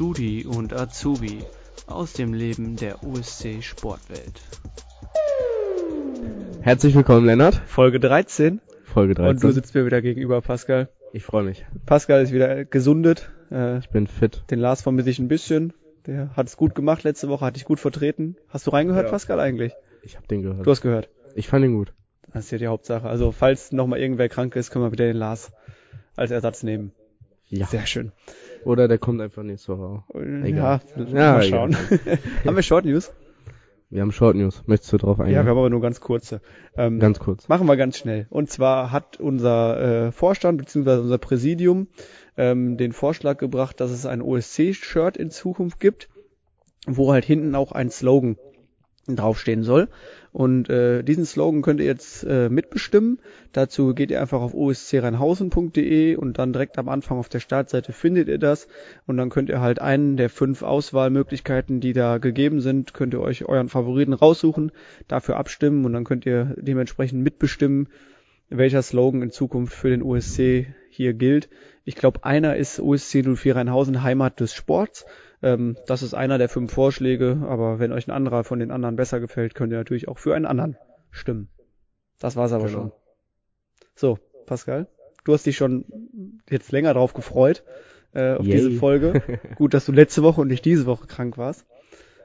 Studi und Azubi aus dem Leben der USC Sportwelt. Herzlich willkommen, Lennart. Folge 13. Folge 13. Und du sitzt mir wieder gegenüber, Pascal. ich freue mich. Pascal ist wieder gesundet. Äh, Ich bin fit. den Lars vermisse ich ein bisschen. Der hat es gut gemacht letzte Woche, hat dich gut vertreten. Hast du reingehört, Ja. Pascal, eigentlich? Ich habe den gehört. Du hast gehört. ich fand ihn gut. Das ist ja die Hauptsache. Also, falls nochmal irgendwer krank ist, können wir wieder den Lars als Ersatz nehmen. Ja. Sehr schön. Oder der kommt einfach nächste Woche. Egal. Ja, Ja, mal egal. schauen. haben wir Short News? Wir haben Short News. Möchtest du drauf Ja, eingehen? wir haben aber nur ganz kurze. Ähm, Ganz kurz. Machen wir ganz schnell. Und zwar hat unser äh, Vorstand bzw. unser Präsidium ähm, den Vorschlag gebracht, dass es ein OSC-Shirt in Zukunft gibt, wo halt hinten auch ein Slogan draufstehen soll. Und äh, diesen Slogan könnt ihr jetzt äh, mitbestimmen. Dazu geht ihr einfach auf oscrheinhausen.de und dann direkt am Anfang auf der Startseite findet ihr das. Und dann könnt ihr halt einen der fünf Auswahlmöglichkeiten, die da gegeben sind, könnt ihr euch euren Favoriten raussuchen, dafür abstimmen und dann könnt ihr dementsprechend mitbestimmen, welcher Slogan in Zukunft für den OSC hier gilt. Ich glaube, einer ist OSC 04 Rheinhausen Heimat des Sports. Ähm, das ist einer der fünf Vorschläge, aber wenn euch ein anderer von den anderen besser gefällt, könnt ihr natürlich auch für einen anderen stimmen. Das war's aber Genau. schon. So, Pascal, du hast dich schon jetzt länger drauf gefreut äh, auf Yay. diese Folge. Gut, dass du letzte Woche und nicht diese Woche krank warst.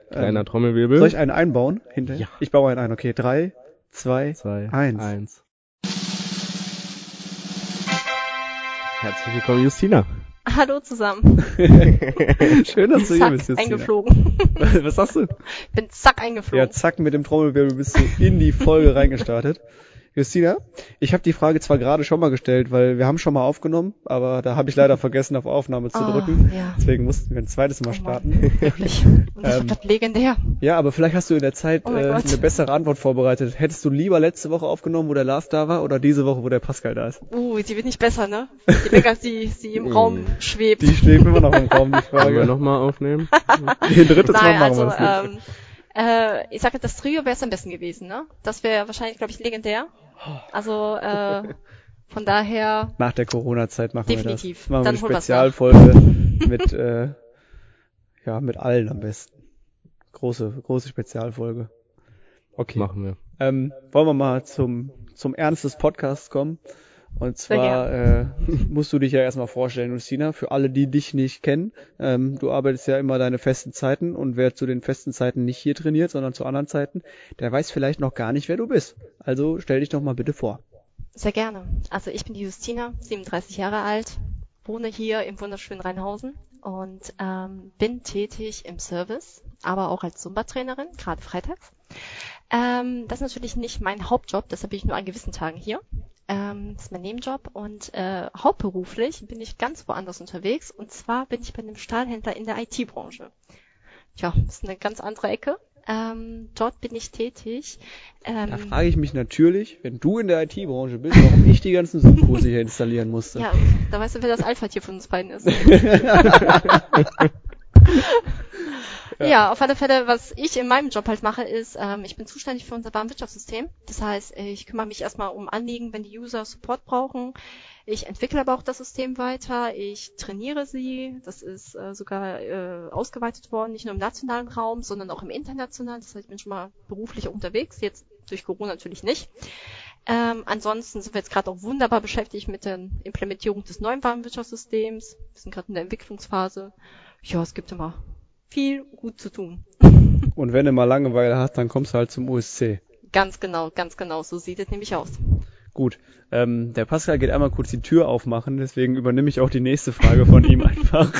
Kleiner Ähm, Trommelwirbel. soll ich einen einbauen hinterher? Ja. Ich baue einen ein. Okay, drei, zwei, Zwei, Eins. eins. Herzlich willkommen, Justina. Hallo zusammen. Schön, dass du hier Zack, bist, Justina. eingeflogen. Was sagst du? Bin zack eingeflogen. Ja, zack, mit dem Trommelwirbel bist du in die Folge reingestartet. Justina, ich habe die Frage zwar gerade schon mal gestellt, weil wir haben schon mal aufgenommen, aber da habe ich leider vergessen, auf Aufnahme zu Ah, drücken. ja. Deswegen mussten wir ein zweites Mal Oh Mann, starten. Wirklich. Und das Ähm, wird legendär. Ja, aber vielleicht hast du in der Zeit Oh äh, eine bessere Antwort vorbereitet. Hättest du lieber letzte Woche aufgenommen, wo der Lars da war, oder diese Woche, wo der Pascal da ist? Uh, sie wird nicht besser, ne? Je länger sie, sie im Raum schwebt. Die stehen immer noch im Raum, die Wollen wir Frage. nochmal aufnehmen? Ein drittes Mal Nein, machen also, wir das ähm, äh, ich sage, das Trio wäre es am besten gewesen, ne? Das wäre wahrscheinlich, glaube ich, legendär. Also, äh, von daher, Nach der Corona-Zeit machen Definitiv. wir das. Machen Dann wir eine Spezialfolge mit, äh, ja, mit allen am besten. Große, große Spezialfolge. Okay. Machen wir. Ähm, wollen wir mal zum, zum Ernst des Podcasts kommen? Und zwar äh, musst du dich ja erstmal vorstellen, Justina, für alle, die dich nicht kennen. Ähm, du arbeitest ja immer deine festen Zeiten und wer zu den festen Zeiten nicht hier trainiert, sondern zu anderen Zeiten, der weiß vielleicht noch gar nicht, wer du bist. Also stell dich doch mal bitte vor. sehr gerne. Also, ich bin die Justina, 37 Jahre alt, wohne hier im wunderschönen Rheinhausen und ähm, bin tätig im Service, aber auch als Zumba-Trainerin, gerade freitags. Ähm, das ist natürlich nicht mein Hauptjob, deshalb bin ich nur an gewissen Tagen hier. Ähm, das ist mein Nebenjob und äh, hauptberuflich bin ich ganz woanders unterwegs und zwar bin ich bei einem Stahlhändler in der IT-Branche. Tja, das ist eine ganz andere Ecke. Ähm, dort bin ich tätig. Da Ähm, frage ich mich natürlich, wenn du in der IT-Branche bist, warum ich die ganzen Zoom-Kurse hier installieren musste. ja, da weißt du, wer das Alpha-Tier von uns beiden ist. Ja. auf alle Fälle, was ich in meinem Job halt mache, ist, ähm, ich bin zuständig für unser Warenwirtschaftssystem. Das heißt, ich kümmere mich erstmal um Anliegen, wenn die User Support brauchen. Ich entwickle aber auch das System weiter. Ich trainiere sie. Das ist äh, sogar äh, ausgeweitet worden, nicht nur im nationalen Raum, sondern auch im internationalen. Das heißt, ich bin schon mal beruflich unterwegs. Jetzt durch Corona natürlich nicht. Ähm, ansonsten sind wir jetzt gerade auch wunderbar beschäftigt mit der Implementierung des neuen Warenwirtschaftssystems. Wir sind gerade in der Entwicklungsphase. Ja, es gibt immer viel gut zu tun. Und wenn du mal Langeweile hast, dann kommst du halt zum USC. Ganz genau, ganz genau. So sieht es nämlich aus. Gut. Ähm, der Pascal geht einmal kurz die Tür aufmachen, deswegen übernehme ich auch die nächste Frage von ihm einfach.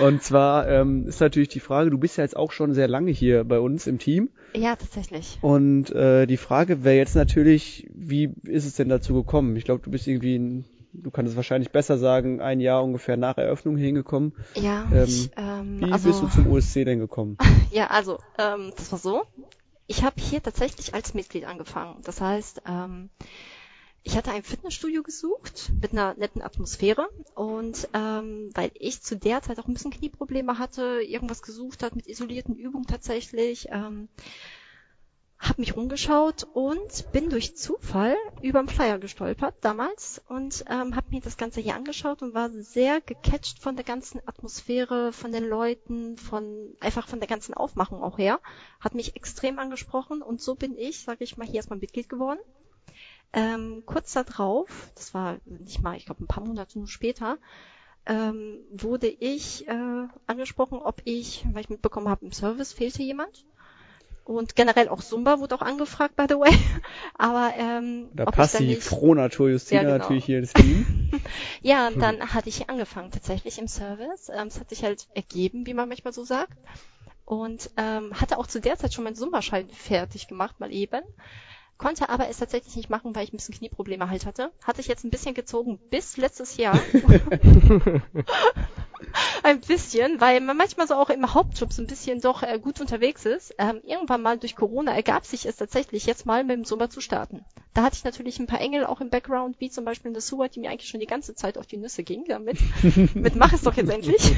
Und zwar ähm, ist natürlich die Frage, du bist ja jetzt auch schon sehr lange hier bei uns im Team. Ja, tatsächlich. Und äh, die Frage wäre jetzt natürlich, wie ist es denn dazu gekommen? Ich glaube, du bist irgendwie, ein, du kannst es wahrscheinlich besser sagen, ein Jahr ungefähr nach Eröffnung hingekommen. Ja, Ähm, ich, ähm, Wie also, bist du zum USC denn gekommen? ja, also, ähm, das war so. Ich habe hier tatsächlich als Mitglied angefangen. Das heißt, ähm, ich hatte ein Fitnessstudio gesucht mit einer netten Atmosphäre und ähm, weil ich zu der Zeit auch ein bisschen Knieprobleme hatte, irgendwas gesucht hat mit isolierten Übungen tatsächlich, ähm, habe mich rumgeschaut und bin durch Zufall über den Flyer gestolpert damals und ähm, habe mir das Ganze hier angeschaut und war sehr gecatcht von der ganzen Atmosphäre, von den Leuten, von einfach von der ganzen Aufmachung auch her. Hat mich extrem angesprochen und so bin ich, sage ich mal, hier erstmal Mitglied geworden. Ähm, kurz darauf, das war nicht mal, ich glaube ein paar Monate später, ähm, wurde ich äh, angesprochen, ob ich, weil ich mitbekommen habe, im Service fehlte jemand und generell auch Zumba wurde auch angefragt, by the way. Aber ähm, Da passt die nicht, Frohnatur Justina Ja, genau. natürlich hier ins Team. Ja, und dann hatte ich hier angefangen tatsächlich im Service. Ähm, es hat sich halt ergeben, wie man manchmal so sagt. Und ähm, hatte auch zu der Zeit schon meinen Zumba-Schein fertig gemacht, mal eben. Konnte aber es tatsächlich nicht machen, weil ich ein bisschen Knieprobleme halt hatte. Hatte ich jetzt ein bisschen gezogen bis letztes Jahr. ein bisschen, weil man manchmal so auch im Hauptjob so ein bisschen doch äh, gut unterwegs ist. Ähm, irgendwann mal durch Corona ergab sich es tatsächlich, jetzt mal mit dem Zumba zu starten. Da hatte ich natürlich ein paar Engel auch im Background, wie zum Beispiel eine Sue, die mir eigentlich schon die ganze Zeit auf die Nüsse ging damit. mit mach es doch jetzt endlich.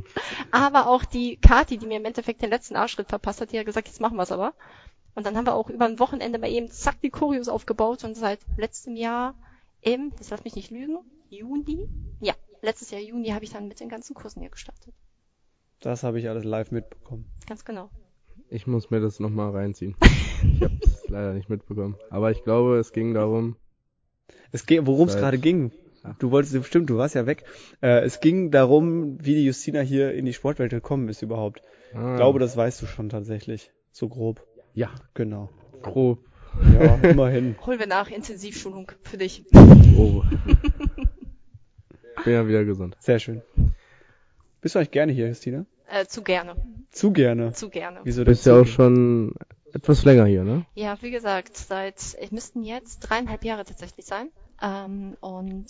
aber auch die Kati, die mir im Endeffekt den letzten Arschschritt verpasst hat, die hat gesagt, jetzt machen wir es aber. Und dann haben wir auch über ein Wochenende mal eben zack die Choreos aufgebaut und seit letztem Jahr im, das lass mich nicht lügen, Juni? Ja, letztes Jahr Juni habe ich dann mit den ganzen Kursen hier gestartet. Das habe ich alles live mitbekommen. Ganz genau. Ich muss mir das nochmal reinziehen. Ich habe es leider nicht mitbekommen. Aber ich glaube, es ging darum, Es geht, worum es gerade ging. Du wolltest, bestimmt, du warst ja weg. Äh, es ging darum, wie die Justina hier in die Sportwelt gekommen ist überhaupt. ah, Ich glaube, das weißt du schon tatsächlich. So grob. Ja, Genau. grob. Ja, immerhin. Holen wir nach, Intensivschulung für dich. Oh. Ich bin ja wieder gesund. Sehr schön. Bist du eigentlich gerne hier, Justina? Äh, zu gerne, Zu gerne. zu gerne. Wieso Du bist ja auch schon etwas länger hier, ne? Ja, wie gesagt, seit, es müssten jetzt dreieinhalb Jahre tatsächlich sein. Ähm, und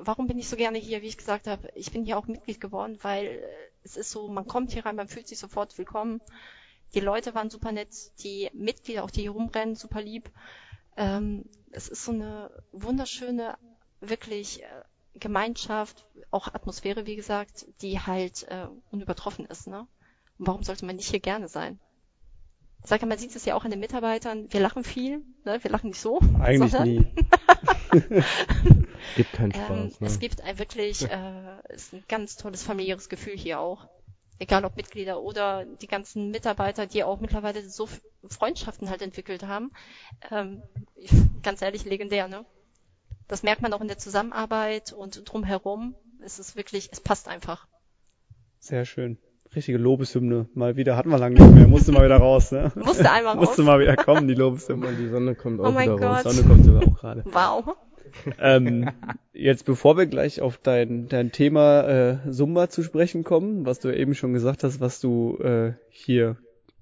warum bin ich so gerne hier? Wie ich gesagt habe, ich bin hier auch Mitglied geworden, weil es ist so, man kommt hier rein, man fühlt sich sofort willkommen. Die Leute waren super nett, die Mitglieder, auch die hier rumrennen, super lieb. Ähm, es ist so eine wunderschöne, wirklich äh, Gemeinschaft, auch Atmosphäre, wie gesagt, die halt äh, unübertroffen ist. Ne? Und warum sollte man nicht hier gerne sein? Ich sage, man sieht es ja auch an den Mitarbeitern. Wir lachen viel, ne? wir lachen nicht so. Eigentlich sondern, nie. Gibt keinen Ähm, Spaß, ne? Es gibt ein wirklich, äh, ist ein ganz tolles familiäres Gefühl hier auch. Egal ob Mitglieder oder die ganzen Mitarbeiter, die auch mittlerweile so Freundschaften halt entwickelt haben. Ähm, ganz ehrlich, legendär, ne? Das merkt man auch in der Zusammenarbeit und drumherum. Es ist wirklich, es passt einfach. Sehr schön. Richtige Lobeshymne. Mal wieder hatten wir lange nicht mehr. Musste mal wieder raus, ne? Musste einmal raus. Musste mal wieder kommen, die Lobeshymne. Und die Sonne kommt Oh auch mein wieder raus. Gott. Sonne kommt sogar auch gerade. Wow. Ähm, jetzt bevor wir gleich auf dein, dein Thema äh, Zumba zu sprechen kommen, was du eben schon gesagt hast, was du äh, hier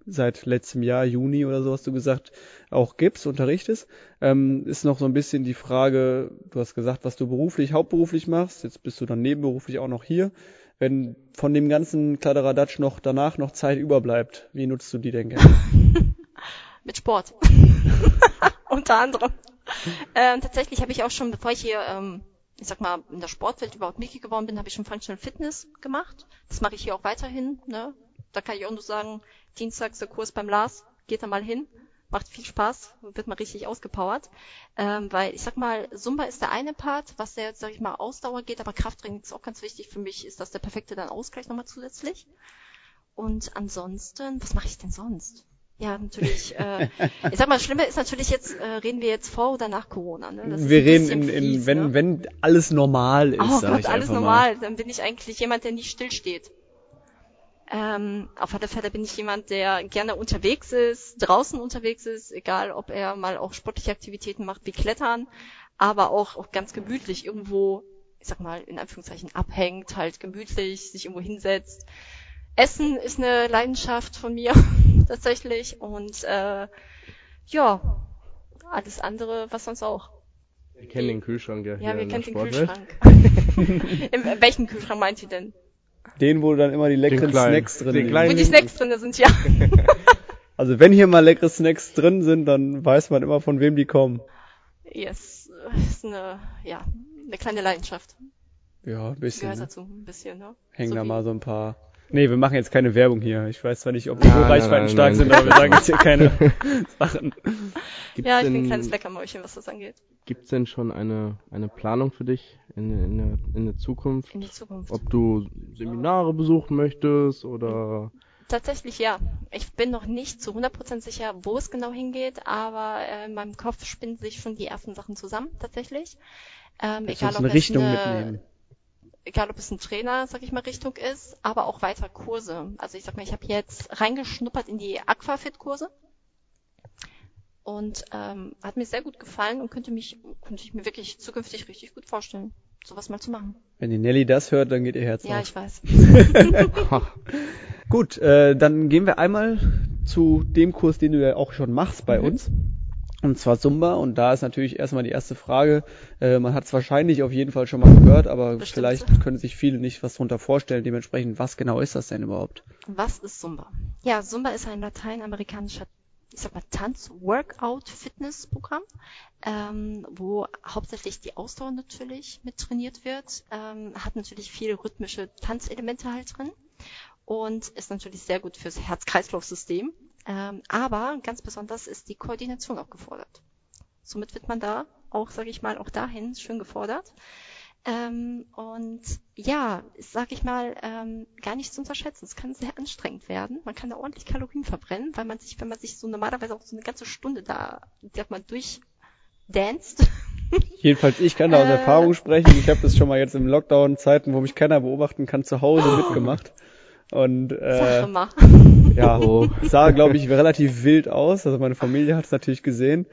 seit letztem Jahr, Juni oder so hast du gesagt, auch gibst, unterrichtest, ähm, ist noch so ein bisschen die Frage, du hast gesagt, was du beruflich, hauptberuflich machst, jetzt bist du dann nebenberuflich auch noch hier. Wenn von dem ganzen Kladderadatsch noch danach noch Zeit überbleibt, wie nutzt du die denn gerne? Mit Sport. Unter anderem. Ähm, tatsächlich habe ich auch schon, bevor ich hier, ähm, ich sag mal, in der Sportwelt überhaupt Mitglied geworden bin, habe ich schon Functional Fitness gemacht. Das mache ich hier auch weiterhin. Ne? Da kann ich auch nur sagen, dienstags der Kurs beim Lars, geht da mal hin. Macht viel Spaß, wird mal richtig ausgepowert. Ähm, weil ich sag mal, Zumba ist der eine Part, was der jetzt, sag ich mal, Ausdauer geht, aber Krafttraining ist auch ganz wichtig. Für mich ist das der perfekte dann Ausgleich nochmal zusätzlich. Und ansonsten, was mache ich denn sonst? Ja, natürlich. Äh, ich sag mal, das Schlimme ist natürlich jetzt, äh, reden wir jetzt vor oder nach Corona. Ne? Wir reden in, in fies, wenn, ne? wenn alles normal ist, Oh Gott, alles normal. Dann bin ich eigentlich jemand, der nicht stillsteht. Ähm, auf alle Fälle bin ich jemand, der gerne unterwegs ist, draußen unterwegs ist, egal ob er mal auch sportliche Aktivitäten macht wie Klettern, aber auch, auch ganz gemütlich irgendwo, ich sag mal, in Anführungszeichen abhängt, halt gemütlich, sich irgendwo hinsetzt. Essen ist eine Leidenschaft von mir tatsächlich und äh, ja, alles andere, was sonst auch. Wir kennen den Kühlschrank ja hier Ja, wir in kennen den Sportwelt. Kühlschrank. Äh, welchen Kühlschrank meint ihr denn? Den, wo dann immer die leckeren. Snacks drin sind. Wo die Snacks drin sind, ja. Also wenn hier mal leckere Snacks drin sind, dann weiß man immer, von wem die kommen. Yes, ist eine, ja, eine kleine Leidenschaft. Ja, ein bisschen. Gehört Ne? dazu, ein bisschen, ne? Hängen so da mal so ein paar Nee, wir machen jetzt keine Werbung hier. Ich weiß zwar nicht, ob wir so reichweitenstark nein, sind, aber wir sagen jetzt hier keine Sachen. Gibt's Ja, ich bin denn, ein kleines Leckermäulchen, was das angeht. Gibt's denn schon eine, eine Planung für dich in, in, der, in der Zukunft? In die Zukunft. Ob du Seminare besuchen möchtest oder Tatsächlich ja. Ich bin noch nicht zu 100% sicher, wo es genau hingeht, aber äh, in meinem Kopf spinnen sich schon die ersten Sachen zusammen, tatsächlich. Ähm, egal, ob eine es Richtung eine, mitnehmen? Egal ob es ein Trainer, sag ich mal, Richtung ist, aber auch weitere Kurse. Also ich sag mal, ich habe jetzt reingeschnuppert in die Aquafit-Kurse und ähm, hat mir sehr gut gefallen und könnte mich, könnte ich mir wirklich zukünftig richtig gut vorstellen, sowas mal zu machen. Wenn die Nelly das hört, dann geht ihr Herz Ja, auf. ich weiß. Gut, äh, dann gehen wir einmal zu dem Kurs, den du ja auch schon machst bei Mhm. uns. Und zwar Zumba. Und da ist natürlich erstmal die erste Frage. Äh, man hat es wahrscheinlich auf jeden Fall schon mal gehört, aber Bestimmt. vielleicht können sich viele nicht was drunter vorstellen. Dementsprechend, was genau ist das denn überhaupt? Was ist Zumba? Ja, Zumba ist ein lateinamerikanischer, ich sag mal, Tanz-Workout-Fitness-Programm, ähm, wo hauptsächlich die Ausdauer natürlich mit trainiert wird, ähm, hat natürlich viele rhythmische Tanzelemente halt drin und ist natürlich sehr gut fürs Herz-Kreislauf-System. Ähm, aber ganz besonders ist die Koordination auch gefordert. Somit wird man da auch, sage ich mal, auch dahin schön gefordert. Ähm, und ja, sag ich mal, ähm, gar nicht zu unterschätzen. Es kann sehr anstrengend werden. Man kann da ordentlich Kalorien verbrennen, weil man sich, wenn man sich so normalerweise auch so eine ganze Stunde da, sag mal, durchdanzt, Jedenfalls, ich kann da aus Äh. Erfahrung sprechen. Ich habe das schon mal jetzt im Lockdown-Zeiten, wo mich keiner beobachten kann, zu Hause mitgemacht. Und Sache äh, mal. ja, Oh. sah, glaube ich, relativ wild aus. Also meine Familie hat es natürlich gesehen.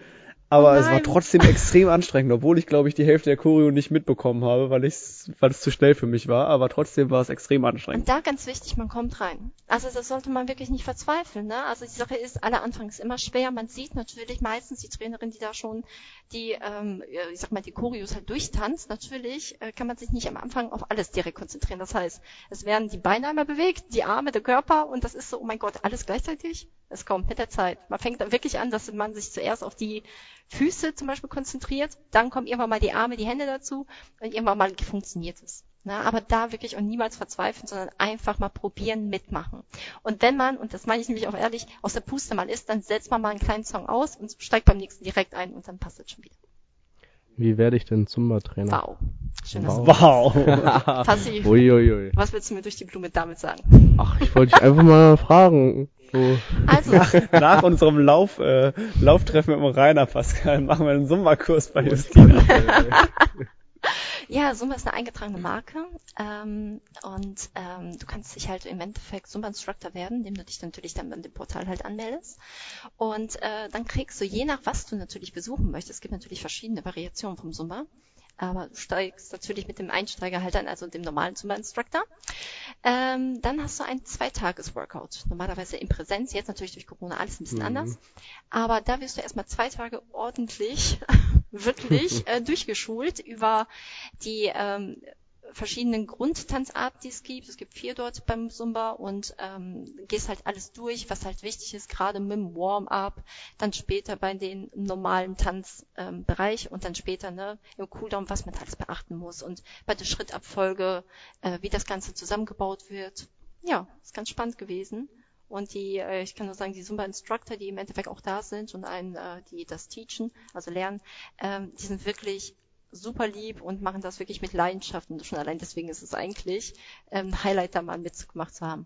Aber Oh es war nein. trotzdem extrem anstrengend, obwohl ich, glaube ich, die Hälfte der Choreo nicht mitbekommen habe, weil, ich's, weil es zu schnell für mich war. Aber trotzdem war es extrem anstrengend. Und da ganz wichtig, man kommt rein. Also das sollte man wirklich nicht verzweifeln. Ne? Also die Sache ist, aller Anfang ist immer schwer. Man sieht natürlich meistens die Trainerin, die da schon die, ähm, ich sag mal, die Choreos halt durchtanzt. Natürlich äh, kann man sich nicht am Anfang auf alles direkt konzentrieren. Das heißt, es werden die Beine einmal bewegt, die Arme, der Körper und das ist so, oh mein Gott, alles gleichzeitig. Es kommt mit der Zeit. Man fängt dann wirklich an, dass man sich zuerst auf die Füße zum Beispiel konzentriert, dann kommen irgendwann mal die Arme, die Hände dazu und irgendwann mal funktioniert es. Na, aber da wirklich auch niemals verzweifeln, sondern einfach mal probieren, mitmachen. Und wenn man, und das meine ich nämlich auch ehrlich, aus der Puste mal ist, dann setzt man mal einen kleinen Song aus und steigt beim nächsten direkt ein und dann passt es schon wieder. Wie werde ich denn Zumba-Trainer? Wow. Schön, dass Wow. du Wow. Passiv. Uiuiui. Was willst du mir durch die Blume damit sagen? Ach, ich wollte dich einfach mal fragen. So. Also, Nach unserem Lauf, äh, Lauftreffen mit dem Rainer Pascal machen wir einen Summerkurs bei Justina. Ja, Zumba ist eine eingetragene Marke ähm, und ähm, du kannst dich halt im Endeffekt Zumba Instructor werden, indem du dich natürlich dann in dem Portal halt anmeldest und äh, dann kriegst du je nach was du natürlich besuchen möchtest, es gibt natürlich verschiedene Variationen vom Zumba, aber du steigst natürlich mit dem Einsteiger halt an, also dem normalen Zumba Instructor. Ähm, dann hast du ein Zweitages-Workout, normalerweise in Präsenz, jetzt natürlich durch Corona alles ein bisschen Mhm. anders, aber da wirst du erstmal zwei Tage ordentlich, wirklich äh, durchgeschult über die ähm, verschiedenen Grundtanzarten, die es gibt. Es gibt vier dort beim Zumba und ähm, gehst halt alles durch, was halt wichtig ist, gerade mit dem Warm-up, dann später bei den normalen Tanzbereich ähm, und dann später ne, im Cooldown, was man alles beachten muss und bei der Schrittabfolge, äh, wie das Ganze zusammengebaut wird. Ja, ist ganz spannend gewesen. Und die, äh, ich kann nur sagen, die Zumba-Instructor, die im Endeffekt auch da sind und einen, äh, die das teachen, also lernen, ähm, die sind wirklich super lieb und machen das wirklich mit Leidenschaft. Und schon allein deswegen ist es eigentlich ähm, ein Highlight, da mal mitgemacht zu haben.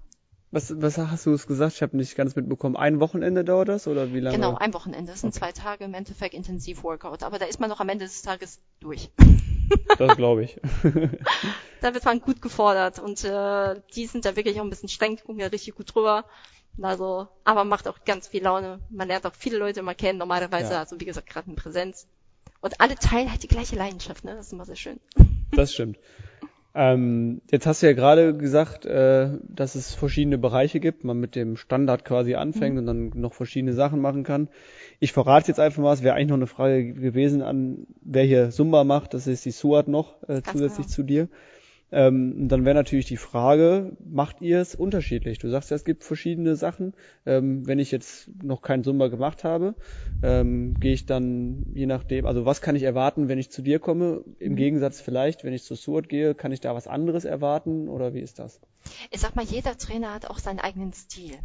Was, was hast du es gesagt? Ich habe nicht ganz mitbekommen. Ein Wochenende dauert das oder wie lange? Genau, ein Wochenende. Das sind zwei Tage im Endeffekt Intensiv-Workout. Aber da ist man noch am Ende des Tages durch. Das glaube ich. da wird man gut gefordert und äh, die sind da wirklich auch ein bisschen streng, gucken ja richtig gut drüber. Also, aber macht auch ganz viel Laune. Man lernt auch viele Leute mal kennen, normalerweise, Ja. also wie gesagt, gerade in Präsenz. Und alle teilen halt die gleiche Leidenschaft, ne? Das ist immer sehr schön. Das stimmt. Ähm, jetzt hast du ja gerade gesagt, äh, dass es verschiedene Bereiche gibt, man mit dem Standard quasi anfängt und dann noch verschiedene Sachen machen kann. Ich verrate jetzt einfach mal, es wäre eigentlich noch eine Frage gewesen an, wer hier Zumba macht, das ist die Suat noch, äh, zusätzlich genau. zu dir. Ähm, dann wäre natürlich die Frage, macht ihr es unterschiedlich? Du sagst ja, es gibt verschiedene Sachen. Ähm, wenn ich jetzt noch keinen Zumba gemacht habe, ähm, gehe ich dann je nachdem, also was kann ich erwarten, wenn ich zu dir komme? Im Gegensatz vielleicht, wenn ich zu Suat gehe, kann ich da was anderes erwarten oder wie ist das? Ich sag mal, jeder Trainer hat auch seinen eigenen Stil.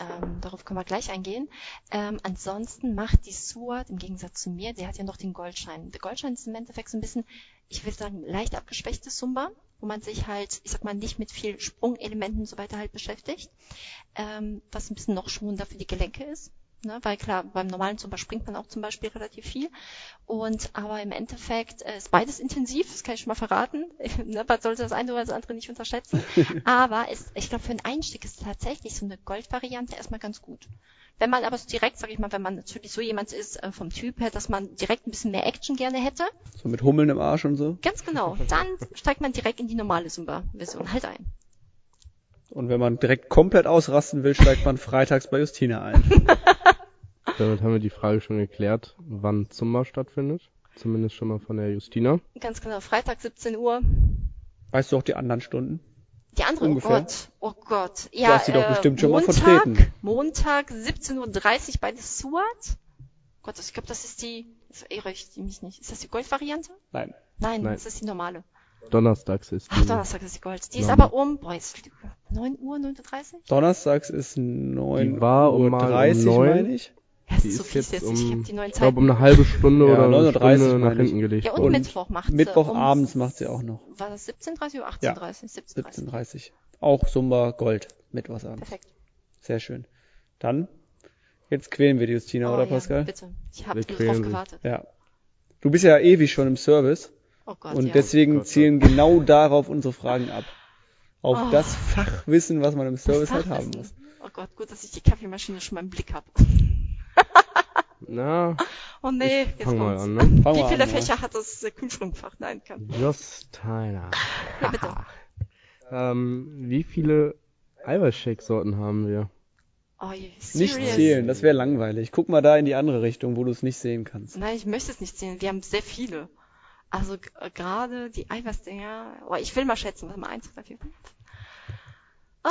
Ähm, darauf können wir gleich eingehen. Ähm, ansonsten macht die Suat im Gegensatz zu mir, der hat ja noch den Goldschein. Der Goldschein ist im Endeffekt so ein bisschen, ich will sagen, leicht abgeschwächtes Zumba, wo man sich halt, ich sag mal, nicht mit viel Sprungelementen und so weiter halt beschäftigt, ähm, was ein bisschen noch schonender für die Gelenke ist. Ne, weil klar, beim normalen Zumba springt man auch zum Beispiel relativ viel. Und aber im Endeffekt äh, ist beides intensiv, das kann ich schon mal verraten. ne, man sollte das eine oder das andere nicht unterschätzen. aber ist, ich glaube, für einen Einstieg ist tatsächlich so eine Goldvariante erstmal ganz gut. Wenn man aber so direkt, sag ich mal, wenn man natürlich so jemand ist äh, vom Typ her, dass man direkt ein bisschen mehr Action gerne hätte, So mit Hummeln im Arsch und so. ganz genau, dann steigt man direkt in die normale Zumba-Version halt ein. Und wenn man direkt komplett ausrasten will, steigt man freitags bei Justina ein. Damit haben wir die Frage schon geklärt, wann Zumba stattfindet. Zumindest schon mal von der Justina. Ganz genau, Freitag 17 Uhr. Weißt du auch die anderen Stunden? Die andere, Ungefähr. oh Gott, oh Gott. Ja, hast sie doch äh, bestimmt schon mal Montag, vertreten. Montag 17.30 Uhr bei der SWAT. Gott, ich glaube, das ist die, das irre ich mich nicht. Ist das die Goldvariante? Nein. Nein, Nein. das ist die normale. Donnerstags ist Ach, die. Donnerstag ist die Gold. Die ist Ja. aber um, boah, jetzt 9 Uhr, 9.30 Uhr? Donnerstags ist 9 Die war um Uhr mal um 30, neun. meine ich. Ja, Die ist so ist fies jetzt jetzt. Ich um, habe die neuen ich glaube, um Zeiten. eine halbe Stunde Ja, oder eine 9.30 Stunde nach hinten gelegt. Ja, und, Und Mittwoch macht sie. Mittwochabends um, macht sie auch noch. War das 17.30 Uhr, 18.30 Ja. 17.30 17.30 Auch Sumba Gold. Mittwochsabends. Perfekt. Sehr schön. Dann, jetzt quälen wir die Justina, oh, oder ja, Pascal? bitte. Ich habe drauf gewartet. Ja. Du bist ja ewig schon im Service Oh Gott, und ja. deswegen Gott, zielen genau darauf unsere Fragen ab. Auf Oh. das Fachwissen, was man im Service halt haben muss. Oh Gott, gut, dass ich die Kaffeemaschine schon mal im Blick habe. Na, Oh nee, jetzt fang mal kommt's. an, ne? Fangen Wie wir viele an. Fächer hat das Kühlschrankfach? Nein, kann. Justina. Ja, bitte. Ähm, wie viele Eiweißshake-Sorten haben wir? Oh, je, Nicht zählen, das wäre langweilig. Guck mal da in die andere Richtung, wo du es nicht sehen kannst. Nein, ich möchte es nicht sehen. Wir haben sehr viele. Also äh, gerade die Eiweißdinger. Oh, ich will mal schätzen. Warte mal, eins, zwei, vier, fünf. Ah,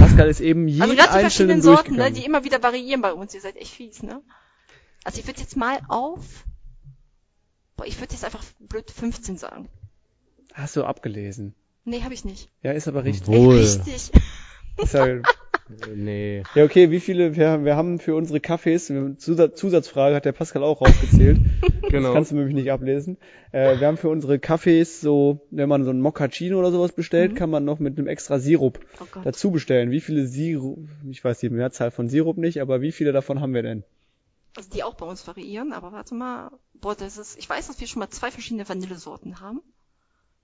Pascal ist eben jeden also gerade die einzelnen verschiedenen Sorten, ne, die immer wieder variieren bei uns. Ihr seid echt fies, ne? Also ich würde jetzt mal auf. Boah, ich würde jetzt einfach blöd 15 sagen. Hast du abgelesen. Nee, habe ich nicht. Ja, ist aber richtig. Wohl. Ey, richtig. Ist ja, Äh, Nee. ja, okay, wie viele, wir, wir haben für unsere Kaffees, Zusatz, Zusatzfrage hat der Pascal auch rausgezählt. Das Genau. kannst du nämlich nicht ablesen. Äh, wir haben für unsere Kaffees so, wenn man so ein Moccacino oder sowas bestellt, Mhm. kann man noch mit einem extra Sirup Oh dazu bestellen. Wie viele Sirup, ich weiß die Mehrzahl von Sirup nicht, aber wie viele davon haben wir denn? Also die auch bei uns variieren, aber warte mal. Boah, das ist, ich weiß, dass wir schon mal zwei verschiedene Vanillesorten haben.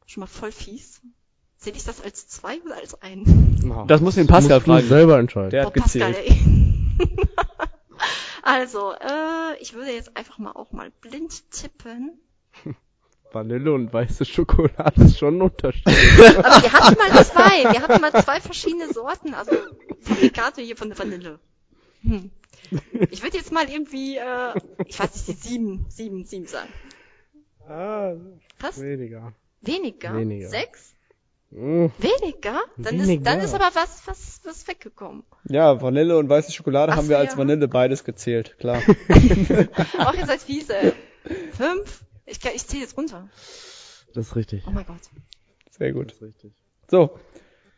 Schon mal voll fies. Sehe ich das als zwei oder als einen? Das muss den Pascal musst du fragen. selber entscheiden. Der Boah, hat gezählt. Pascal, ey. also, äh, ich würde jetzt einfach mal auch mal blind tippen. Vanille und weiße Schokolade ist schon ein Unterschied. Aber wir hatten mal zwei. Wir hatten mal zwei verschiedene Sorten. Also Fabrikate hier von der Vanille. Hm. Ich würde jetzt mal irgendwie, äh, ich weiß nicht, die sieben, sieben, sieben sagen. ah, Was? weniger. Weniger? Weniger. Sechs? Hm, Weniger? Dann ist, Weniger. dann ist aber was, was, was weggekommen. Ja, Vanille und weiße Schokolade Ach haben wir als ja. Vanille beides gezählt, klar. Auch ihr seid fiese. ey. Fünf? Ich, ich zähle jetzt runter. Das ist richtig. Oh mein Gott. Sehr Das gut. ist richtig. So.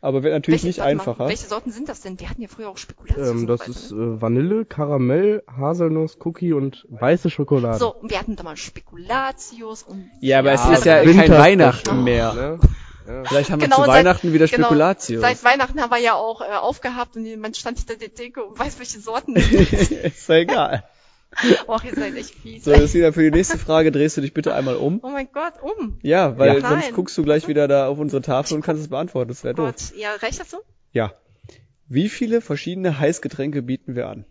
Aber wird natürlich Welche, nicht warte mal, einfacher. welche Sorten sind das denn? Wir hatten ja früher auch Spekulatius. Ähm, das ist ne? äh, Vanille, Karamell, Haselnuss, Cookie und weiße Schokolade. So, und wir hatten da mal Spekulatius und... Ja, aber Ja, es ist ja Winter- kein Weihnachten Oh. mehr. Ne? Ja. Vielleicht haben wir Genau, zu seit- Weihnachten wieder Genau, Spekulatius. Seit Weihnachten haben wir ja auch äh, aufgehabt und man stand hinter der Theke und weiß, welche Sorten. ist ja egal. Och, ihr seid echt fies. So, Justina, für die nächste Frage drehst du dich bitte einmal um. oh mein Gott, um. Ja, weil Ja. sonst guckst du gleich wieder da auf unsere Tafel und kannst es beantworten. Das wäre doof. Gott, ja, reicht das so? Ja. Wie viele verschiedene Heißgetränke bieten wir an?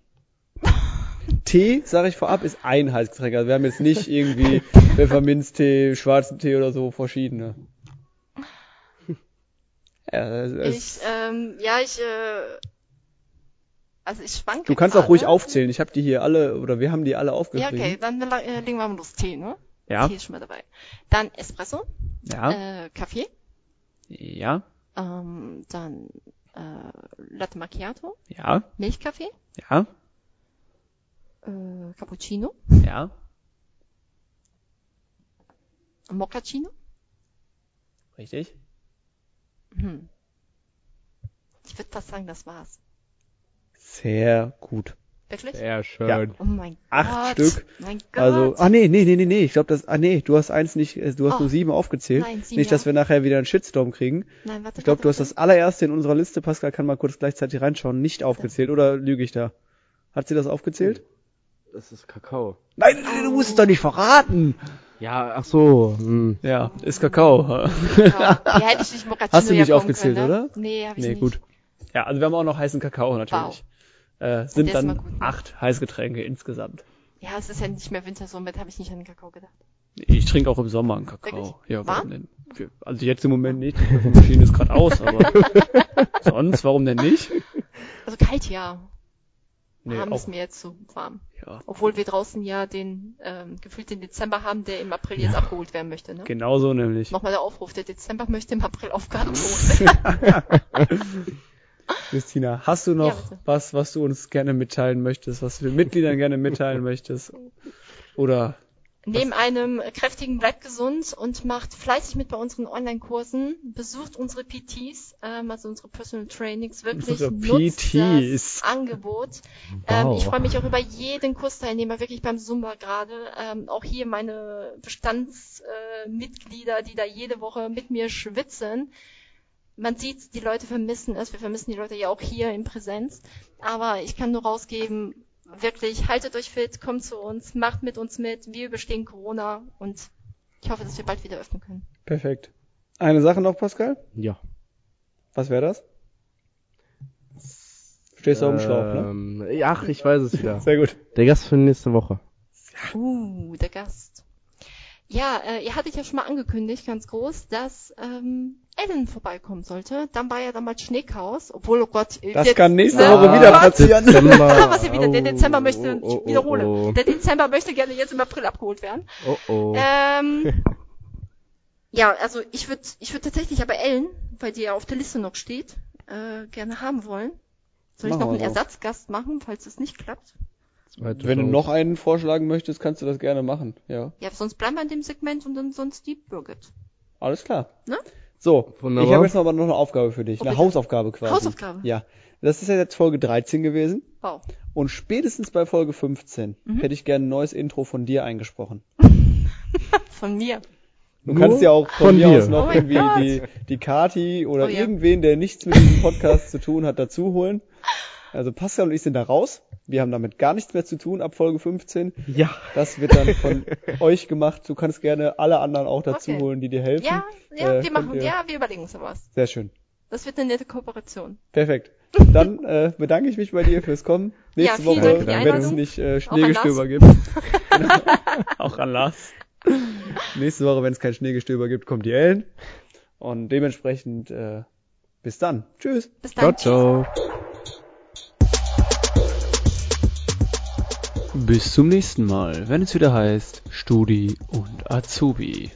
Tee, sage ich vorab, ist ein Heißgetränk. Also wir haben jetzt nicht irgendwie Pfefferminztee, schwarzen Tee oder so verschiedene. Ja, Ich, ähm, ja, ich, äh, also ich schwanke du kannst auch ruhig aufzählen. Ich habe die hier alle, oder wir haben die alle Ja, aufgeschrieben. okay, dann äh, legen wir mal los. Tee, ne? Ja. Tee ist schon mal dabei. Dann Espresso, Ja. äh, Kaffee, Ja. Ähm, dann äh, Latte Macchiato, Ja. Milchkaffee, Ja. äh, Cappuccino, Ja. Moccacino. Richtig? Hm. Ich würde fast sagen, das war's. Sehr gut. Wirklich? Sehr schön. Ja. Oh mein Acht Gott. Stück. Mein Gott. Also, ah nee, nee, nee, nee, nee, ich glaube das, ah nee, du hast eins nicht, äh, du hast Oh. nur sieben aufgezählt. Nein, sieben, nicht, dass ja. wir nachher wieder einen Shitstorm kriegen. Nein, warte, Ich glaube, du hast das allererste in unserer Liste, Pascal kann mal kurz gleichzeitig reinschauen, nicht aufgezählt, oder lüge ich da? Hat sie das aufgezählt? Das ist Kakao. Nein, nein, nein, du musst es doch nicht verraten. Ja, ach so. Hm. Ja, ist Kakao. Ja, hätte ich nicht Hast du nicht aufgezählt, können, ne? oder? Nee, habe ich nee, nicht. gut. Ja, also wir haben auch noch heißen Kakao natürlich. Äh, sind dann gut, ne? acht Heißgetränke insgesamt. Ja, es ist ja nicht mehr Winter, somit habe ich nicht an den Kakao gedacht. Ich trinke auch im Sommer einen Kakao. Wirklich? Ja, warum denn? Also jetzt im Moment nicht, die Kaffeemaschine ist gerade aus, aber sonst, warum denn nicht? Also kalt ja. Nee, warm ist mir jetzt zu warm. ja. Obwohl wir draußen ja den ähm, gefühlt den Dezember haben, der im April jetzt abgeholt werden möchte. Ne? Genauso nämlich. Nochmal der Aufruf, der Dezember möchte im April aufgeholt werden. Christina, hast du noch Ja, was, was du uns gerne mitteilen möchtest, was du den Mitgliedern gerne mitteilen möchtest? Oder Neben einem kräftigen bleibt gesund und macht fleißig mit bei unseren Online-Kursen, besucht unsere PTs, ähm, also unsere Personal Trainings, wirklich Unsere nutzt PTs. das Angebot. Ähm, Wow. ich freue mich auch über jeden Kursteilnehmer, wirklich beim Zumba gerade. Ähm, auch hier meine Bestandsmitglieder, äh, die da jede Woche mit mir schwitzen. Man sieht, die Leute vermissen es. Wir vermissen die Leute ja auch hier in Präsenz. Aber ich kann nur rausgeben, wirklich, haltet euch fit, kommt zu uns, macht mit uns mit. Wir überstehen Corona und ich hoffe, dass wir bald wieder öffnen können. perfekt. Eine Sache noch, Pascal? Ja. Was wäre das? Stehst du auf dem Schlauch, ne? Ähm, Ach, ich weiß es wieder. Sehr gut. Der Gast für nächste Woche. Uh, der Gast. Ja, äh, ihr hattet ja schon mal angekündigt, ganz groß, dass ähm, Ellen vorbeikommen sollte. Dann war ja damals Schneechaos, obwohl, oh Gott, äh, Das jetzt- kann nächste ne? Woche Oh wieder Gott. passieren. Dezember. Was hier wieder, der Oh, Dezember möchte, oh, oh, ich wiederhole, Oh, der Dezember möchte gerne jetzt im April abgeholt werden. oh. oh. Ähm, ja, also ich würde ich würd tatsächlich aber Ellen, weil die ja auf der Liste noch steht, äh, gerne haben wollen. Soll ich Machen noch wir einen. Ersatzgast machen, falls es nicht klappt? Wenn du noch einen vorschlagen möchtest, kannst du das gerne machen. Ja, Ja, sonst bleiben wir in dem Segment und dann sonst die Birgit. alles klar. Ne? So, Wunderbar. ich habe jetzt aber noch eine Aufgabe für dich, Oh, eine bitte. Hausaufgabe quasi. Hausaufgabe? Ja, das ist ja jetzt Folge 13 gewesen Wow. und spätestens bei Folge 15 Mhm. hätte ich gerne ein neues Intro von dir eingesprochen. Von mir. Du Nur kannst ja auch von, von mir dir. aus noch Oh irgendwie Gott. die, die Kati oder Oh ja. irgendwen, der nichts mit diesem Podcast zu tun hat, dazu holen. Also Pascal und ich sind da raus. Wir haben damit gar nichts mehr zu tun ab Folge 15. Ja. Das wird dann von euch gemacht. Du kannst gerne alle anderen auch dazu Okay. holen, die dir helfen. Ja, ja, Äh, wir machen, ihr- ja, wir überlegen uns was. Sehr schön. Das wird eine nette Kooperation. Perfekt. Dann äh, bedanke ich mich bei dir fürs Kommen. Nächste vielen Woche, wenn es nicht äh, Schneegestöber gibt. auch an Lars. Nächste Woche, wenn es kein Schneegestöber gibt, kommt die Ellen. Und dementsprechend äh, bis dann. Tschüss. Bis Ciao, dann. ciao. Bis zum nächsten Mal, wenn es wieder heißt Studi und Azubi.